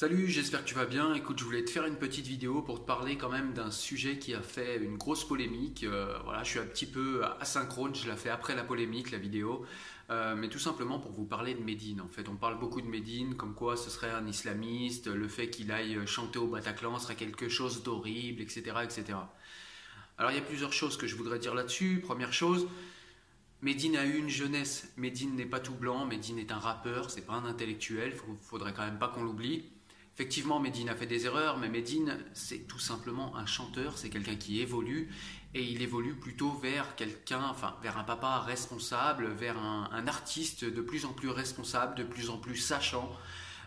Salut, j'espère que tu vas bien. Écoute, je voulais te faire une petite vidéo pour te parler quand même d'un sujet qui a fait une grosse polémique. Euh, voilà, je suis un petit peu asynchrone, je la fais après la polémique, la vidéo. Euh, mais tout simplement pour vous parler de Médine. En fait, on parle beaucoup de Médine, comme quoi ce serait un islamiste, le fait qu'il aille chanter au Bataclan serait quelque chose d'horrible, etc., etc. Alors, il y a plusieurs choses que je voudrais dire là-dessus. Première chose, Médine a eu une jeunesse. Médine n'est pas tout blanc. Médine est un rappeur, c'est pas un intellectuel. Faudrait quand même pas qu'on l'oublie. Effectivement, Médine a fait des erreurs, mais Médine, c'est tout simplement un chanteur, c'est quelqu'un qui évolue, et il évolue plutôt vers quelqu'un, enfin, vers un papa responsable, vers un, artiste de plus en plus responsable, de plus en plus sachant.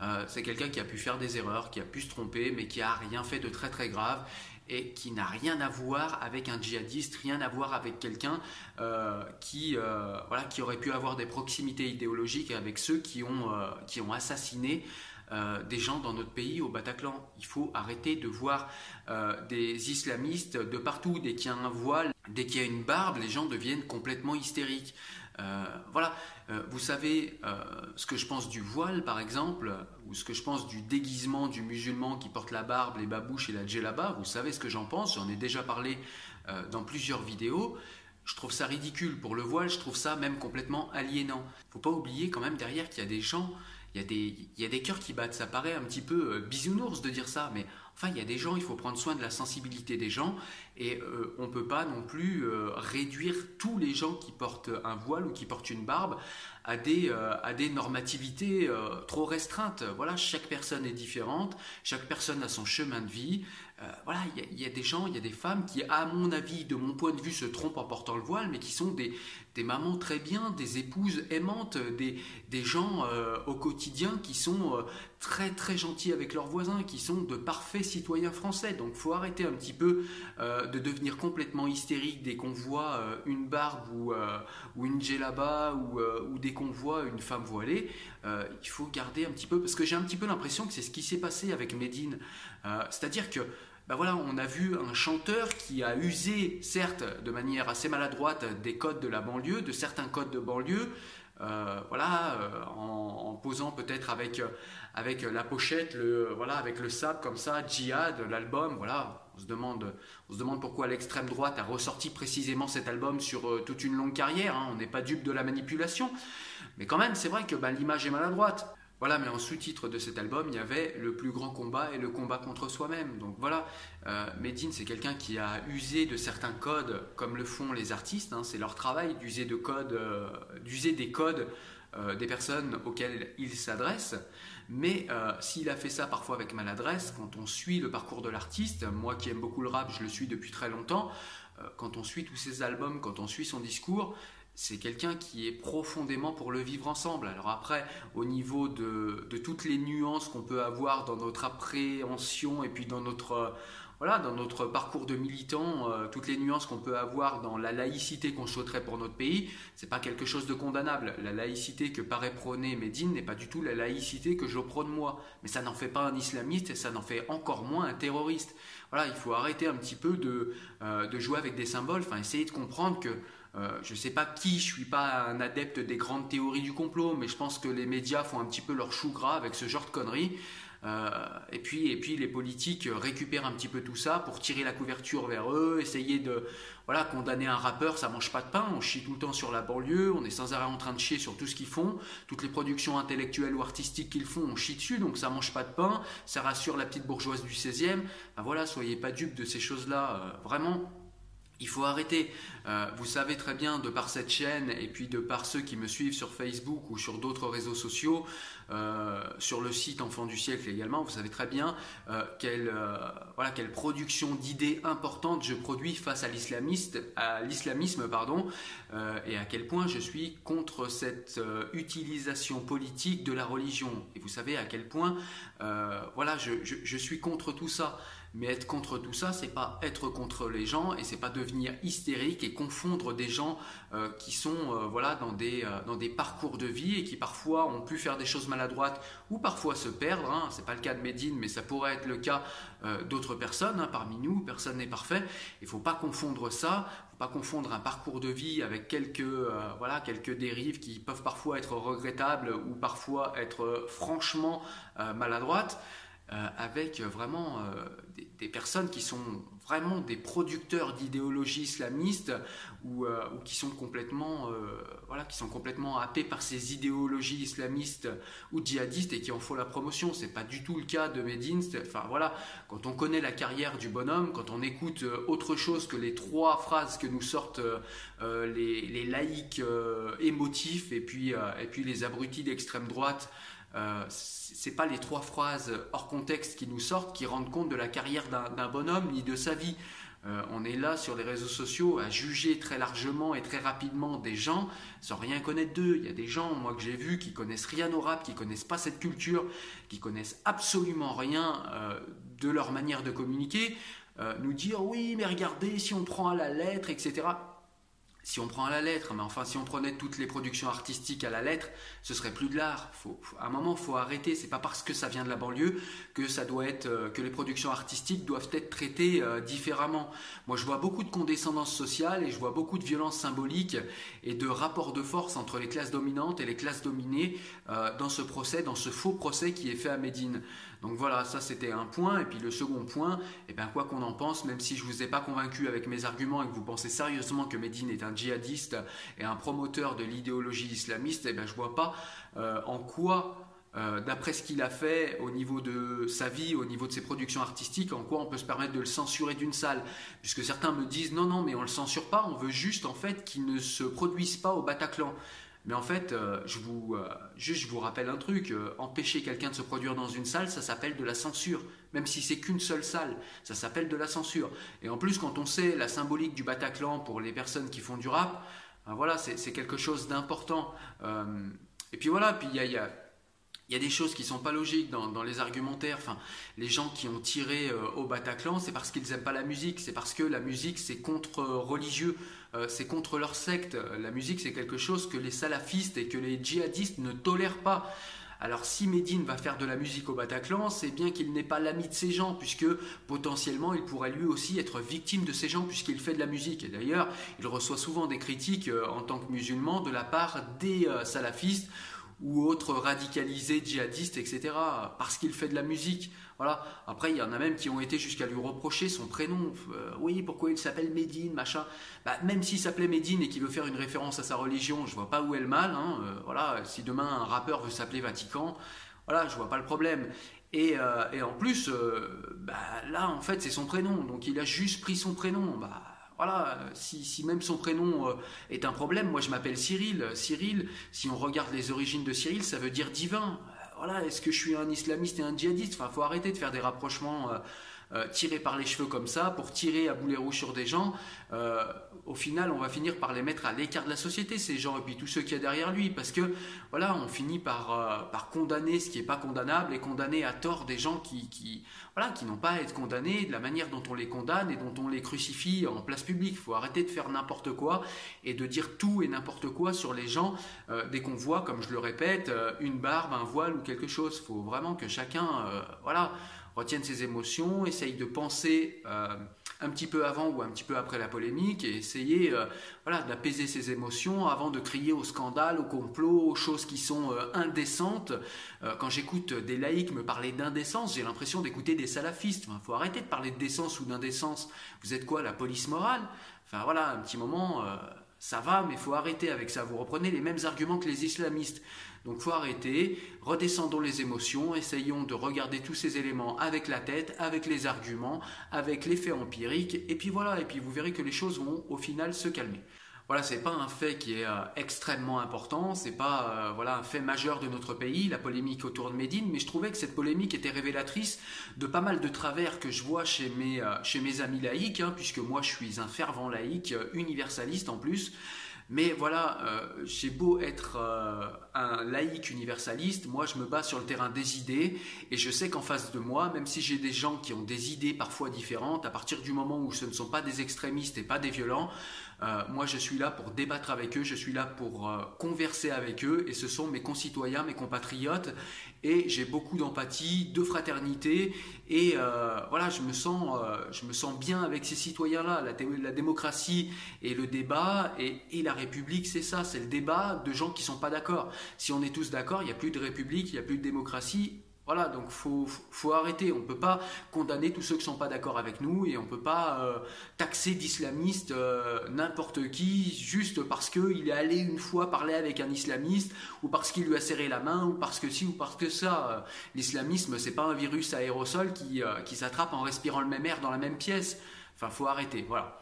Euh, c'est quelqu'un qui a pu faire des erreurs, qui a pu se tromper, mais qui a rien fait de très très grave et qui n'a rien à voir avec un djihadiste, rien à voir avec quelqu'un euh, qui, euh, voilà, qui aurait pu avoir des proximités idéologiques avec ceux qui ont, qui ont assassiné euh, des gens dans notre pays au Bataclan. Il faut arrêter de voir euh, des islamistes de partout. Dès qu'il y a un voile, dès qu'il y a une barbe, les gens deviennent complètement hystériques. Euh, voilà, vous savez ce que je pense du voile par exemple, ou ce que je pense du déguisement du musulman qui porte la barbe, les babouches et la djellaba, vous savez ce que j'en pense, j'en ai déjà parlé dans plusieurs vidéos. Je trouve ça ridicule pour le voile, je trouve ça même complètement aliénant. Faut pas oublier quand même derrière qu'il y a des gens il y, a des, il y a des cœurs qui battent. Ça paraît un petit peu euh, bisounours de dire ça, mais enfin, il y a des gens, il faut prendre soin de la sensibilité des gens et euh, on ne peut pas non plus euh, réduire tous les gens qui portent un voile ou qui portent une barbe à des, à des normativités trop restreintes. Voilà, chaque personne est différente, chaque personne a son chemin de vie. Voilà, il y, a, des gens, il y a des femmes qui, à mon avis, de mon point de vue, se trompent en portant le voile, mais qui sont des, des mamans très bien, des épouses aimantes, des, des gens euh, au quotidien qui sont euh, très très gentils avec leurs voisins, qui sont de parfaits citoyens français. Donc faut arrêter un petit peu euh, de devenir complètement hystérique dès qu'on voit une barbe ou, ou une djellaba ou, ou dès qu'on voit une femme voilée. il faut garder un petit peu, parce que j'ai un petit peu l'impression que c'est ce qui s'est passé avec Médine. C'est-à-dire que ben voilà, on a vu un chanteur qui a usé, certes, de manière assez maladroite, des codes de la banlieue, de certains codes de banlieue, euh, voilà, euh, en, posant peut-être avec, avec la pochette, le, voilà, avec le sable comme ça, Jihad, l'album, voilà. On se, demande, on se demande pourquoi l'extrême droite a ressorti précisément cet album sur euh, toute une longue carrière. Hein. on n'est pas dupe de la manipulation. Mais quand même, c'est vrai que ben, l'image est maladroite. Voilà, mais en sous-titre de cet album, il y avait le plus grand combat et le combat contre soi-même. Donc voilà, euh, Medine, c'est quelqu'un qui a usé de certains codes, comme le font les artistes. Hein, c'est leur travail d'user de codes, euh, d'user des codes euh, des personnes auxquelles ils s'adressent. Mais s'il a fait ça parfois avec maladresse, quand on suit le parcours de l'artiste, moi qui aime beaucoup le rap, je le suis depuis très longtemps. quand on suit tous ses albums, quand on suit son discours, c'est quelqu'un qui est profondément pour le vivre ensemble. Alors après, au niveau de, toutes les nuances qu'on peut avoir dans notre appréhension et puis dans notre, voilà, dans notre parcours de militant, euh, toutes les nuances qu'on peut avoir dans la laïcité qu'on souhaiterait pour notre pays, c'est pas quelque chose de condamnable. La laïcité que paraît prôner Médine n'est pas du tout la laïcité que je prône moi. Mais ça n'en fait pas un islamiste et ça n'en fait encore moins un terroriste. Voilà, il faut arrêter un petit peu de, euh, de jouer avec des symboles, enfin essayer de comprendre que euh, je ne sais pas qui, je suis pas un adepte des grandes théories du complot, mais je pense que les médias font un petit peu leur chou gras avec ce genre de conneries. Euh, et, puis, et puis les politiques récupèrent un petit peu tout ça pour tirer la couverture vers eux, essayer de voilà, condamner un rappeur, ça mange pas de pain, on chie tout le temps sur la banlieue, on est sans arrêt en train de chier sur tout ce qu'ils font, toutes les productions intellectuelles ou artistiques qu'ils font, on chie dessus, donc ça mange pas de pain, ça rassure la petite bourgeoise du 16e. Ben voilà, soyez pas dupes de ces choses-là, euh, vraiment. Il faut arrêter. Euh, vous savez très bien, de par cette chaîne et puis de par ceux qui me suivent sur Facebook ou sur d'autres réseaux sociaux, euh, sur le site Enfant du siècle également, vous savez très bien euh, quelle, production d'idées importantes je produis face à l'islamisme, pardon, et à quel point je suis contre cette utilisation politique de la religion. Et vous savez à quel point, voilà, je suis contre tout ça. Mais être contre tout ça, c'est pas être contre les gens et c'est pas devenir hystérique et confondre des gens euh, qui sont euh, voilà dans des euh, dans des parcours de vie et qui parfois ont pu faire des choses maladroites ou parfois se perdre. Hein. C'est pas le cas de Medine, mais ça pourrait être le cas d'autres personnes hein, parmi nous. Personne n'est parfait. Il faut pas confondre ça. Faut pas confondre un parcours de vie avec quelques voilà quelques dérives qui peuvent parfois être regrettables ou parfois être franchement maladroites. Avec vraiment des, personnes qui sont vraiment des producteurs d'idéologie islamiste ou, euh, qui sont complètement euh, voilà qui sont complètement happés par ces idéologies islamistes ou djihadistes et qui en font la promotion. C'est pas du tout le cas de Medine. Enfin voilà quand on connaît la carrière du bonhomme quand on écoute euh, autre chose que les trois phrases que nous sortent les, les, laïcs émotifs et puis et puis les abrutis d'extrême droite euh, c'est pas les trois phrases hors contexte qui nous sortent qui rendent compte de la carrière d'un bonhomme ni de sa vie. Euh, on est là sur les réseaux sociaux à juger très largement et très rapidement des gens sans rien connaître d'eux. Il y a des gens, moi que j'ai vus, qui connaissent rien au rap, qui connaissent pas cette culture, qui connaissent absolument rien euh, de leur manière de communiquer, nous dire oui, mais regardez, si on prend à la lettre, etc si on prend à la lettre, mais enfin si on prenait toutes les productions artistiques à la lettre, ce serait plus de l'art. À un moment, faut arrêter. C'est pas parce que ça vient de la banlieue que ça doit être euh, que les productions artistiques doivent être traitées euh, différemment. Moi, je vois beaucoup de condescendance sociale et je vois beaucoup de violence symbolique et de rapport de force entre les classes dominantes et les classes dominées euh, dans ce procès, dans ce faux procès qui est fait à Médine. Donc voilà, ça c'était un point. Et puis le second point, eh bien, quoi qu'on en pense, même si je ne vous ai pas convaincu avec mes arguments et que vous pensez sérieusement que Medine est un djihadiste et un promoteur de l'idéologie islamiste, eh bien, je ne vois pas euh, en quoi euh, d'après ce qu'il a fait au niveau de sa vie, au niveau de ses productions artistiques, en quoi on peut se permettre de le censurer d'une salle. Puisque certains me disent non, non, mais on ne le censure pas, on veut juste en fait qu'il ne se produise pas au Bataclan. Mais en fait, euh, je vous, euh, juste, je vous rappelle un truc, euh, empêcher quelqu'un de se produire dans une salle, ça s'appelle de la censure. Même si c'est qu'une seule salle, ça s'appelle de la censure. Et en plus, quand on sait la symbolique du Bataclan pour les personnes qui font du rap, ben voilà, c'est quelque chose d'important. et puis voilà, puis il y a il y a des choses qui sont pas logiques dans, les argumentaires. Enfin, les gens qui ont tiré euh, au Bataclan, c'est parce qu'ils n'aiment pas la musique. C'est parce que la musique, c'est contre religieux. Euh, c'est contre leur secte. La musique, c'est quelque chose que les salafistes et que les djihadistes ne tolèrent pas. Alors si Médine va faire de la musique au Bataclan, c'est bien qu'il n'est pas l'ami de ces gens, puisque potentiellement il pourrait lui aussi être victime de ces gens, puisqu'il fait de la musique. Et d'ailleurs, il reçoit souvent des critiques euh, en tant que musulman de la part des salafistes ou autres radicalisés, djihadistes, etc. Parce qu'il fait de la musique. Voilà. Après, il y en a même qui ont été jusqu'à lui reprocher son prénom. Euh, oui, pourquoi il s'appelle Médine, machin. Bah, même s'il s'appelait Médine et qu'il veut faire une référence à sa religion, je vois pas où est le mal. Hein. Euh, voilà. Si demain un rappeur veut s'appeler Vatican, voilà, je vois pas le problème. Et, euh, et en plus, bah, là, en fait, c'est son prénom. Donc, il a juste pris son prénom. Bah, voilà, si, même son prénom euh, est un problème, moi je m'appelle Cyril. Cyril, si on regarde les origines de Cyril, ça veut dire divin. Euh, voilà, est-ce que je suis un islamiste et un djihadiste? Enfin, faut arrêter de faire des rapprochements euh, euh, tirer par les cheveux comme ça, pour tirer à boulet rouge sur des gens, euh, au final, on va finir par les mettre à l'écart de la société, ces gens, et puis tous ceux qui y a derrière lui, parce que, voilà, on finit par, euh, par condamner ce qui n'est pas condamnable et condamner à tort des gens qui, qui voilà, qui n'ont pas à être condamnés de la manière dont on les condamne et dont on les crucifie en place publique. Il faut arrêter de faire n'importe quoi et de dire tout et n'importe quoi sur les gens dès qu'on voit, comme je le répète, une barbe, un voile ou quelque chose. Il faut vraiment que chacun, voilà, retiennent ses émotions, essaye de penser euh, un petit peu avant ou un petit peu après la polémique et essayer euh, voilà, d'apaiser ses émotions avant de crier au scandale, au complot, aux choses qui sont euh, indécentes. quand j'écoute des laïcs me parler d'indécence, j'ai l'impression d'écouter des salafistes. Il faut arrêter de parler de décence ou d'indécence. Vous êtes quoi, la police morale? Enfin voilà, un petit moment ça va, mais faut arrêter avec ça. Vous reprenez les mêmes arguments que les islamistes. Donc faut arrêter, redescendons les émotions, essayons de regarder tous ces éléments avec la tête, avec les arguments, avec les faits empiriques, et puis voilà, et puis vous verrez que les choses vont au final se calmer. Voilà, c'est pas un fait qui est euh, extrêmement important, c'est pas euh, voilà un fait majeur de notre pays, la polémique autour de Médine, mais je trouvais que cette polémique était révélatrice de pas mal de travers que je vois chez mes euh, amis laïcs, hein, puisque moi je suis un fervent laïc, universaliste en plus. Mais voilà, euh, j'ai beau être un laïc universaliste, moi je me bats sur le terrain des idées et je sais qu'en face de moi, même si j'ai des gens qui ont des idées parfois différentes, à partir du moment où ce ne sont pas des extrémistes et pas des violents, euh, moi, je suis là pour débattre avec eux, je suis là pour euh, converser avec eux, et ce sont mes concitoyens, mes compatriotes, et j'ai beaucoup d'empathie, de fraternité, et euh, voilà, je me sens, je me sens bien avec ces citoyens-là. La, démocratie et le débat, et, et la République, c'est ça, c'est le débat de gens qui sont pas d'accord. Si on est tous d'accord, il n'y a plus de République, il n'y a plus de démocratie, Voilà, donc faut, faut arrêter. On ne peut pas condamner tous ceux qui ne sont pas d'accord avec nous et on ne peut pas euh, taxer d'islamiste euh, n'importe qui juste parce qu'il est allé une fois parler avec un islamiste ou parce qu'il lui a serré la main ou parce que si ou parce que ça. L'islamisme, c'est pas un virus aérosol qui, euh, qui s'attrape en respirant le même air dans la même pièce. Enfin, faut arrêter. Voilà.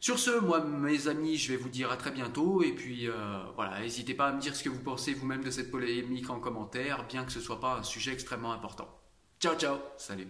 Sur ce, moi, mes amis, je vais vous dire à très bientôt. Et puis, euh, voilà, n'hésitez pas à me dire ce que vous pensez vous-même de cette polémique en commentaire, bien que ce ne soit pas un sujet extrêmement important. Ciao, ciao, salut.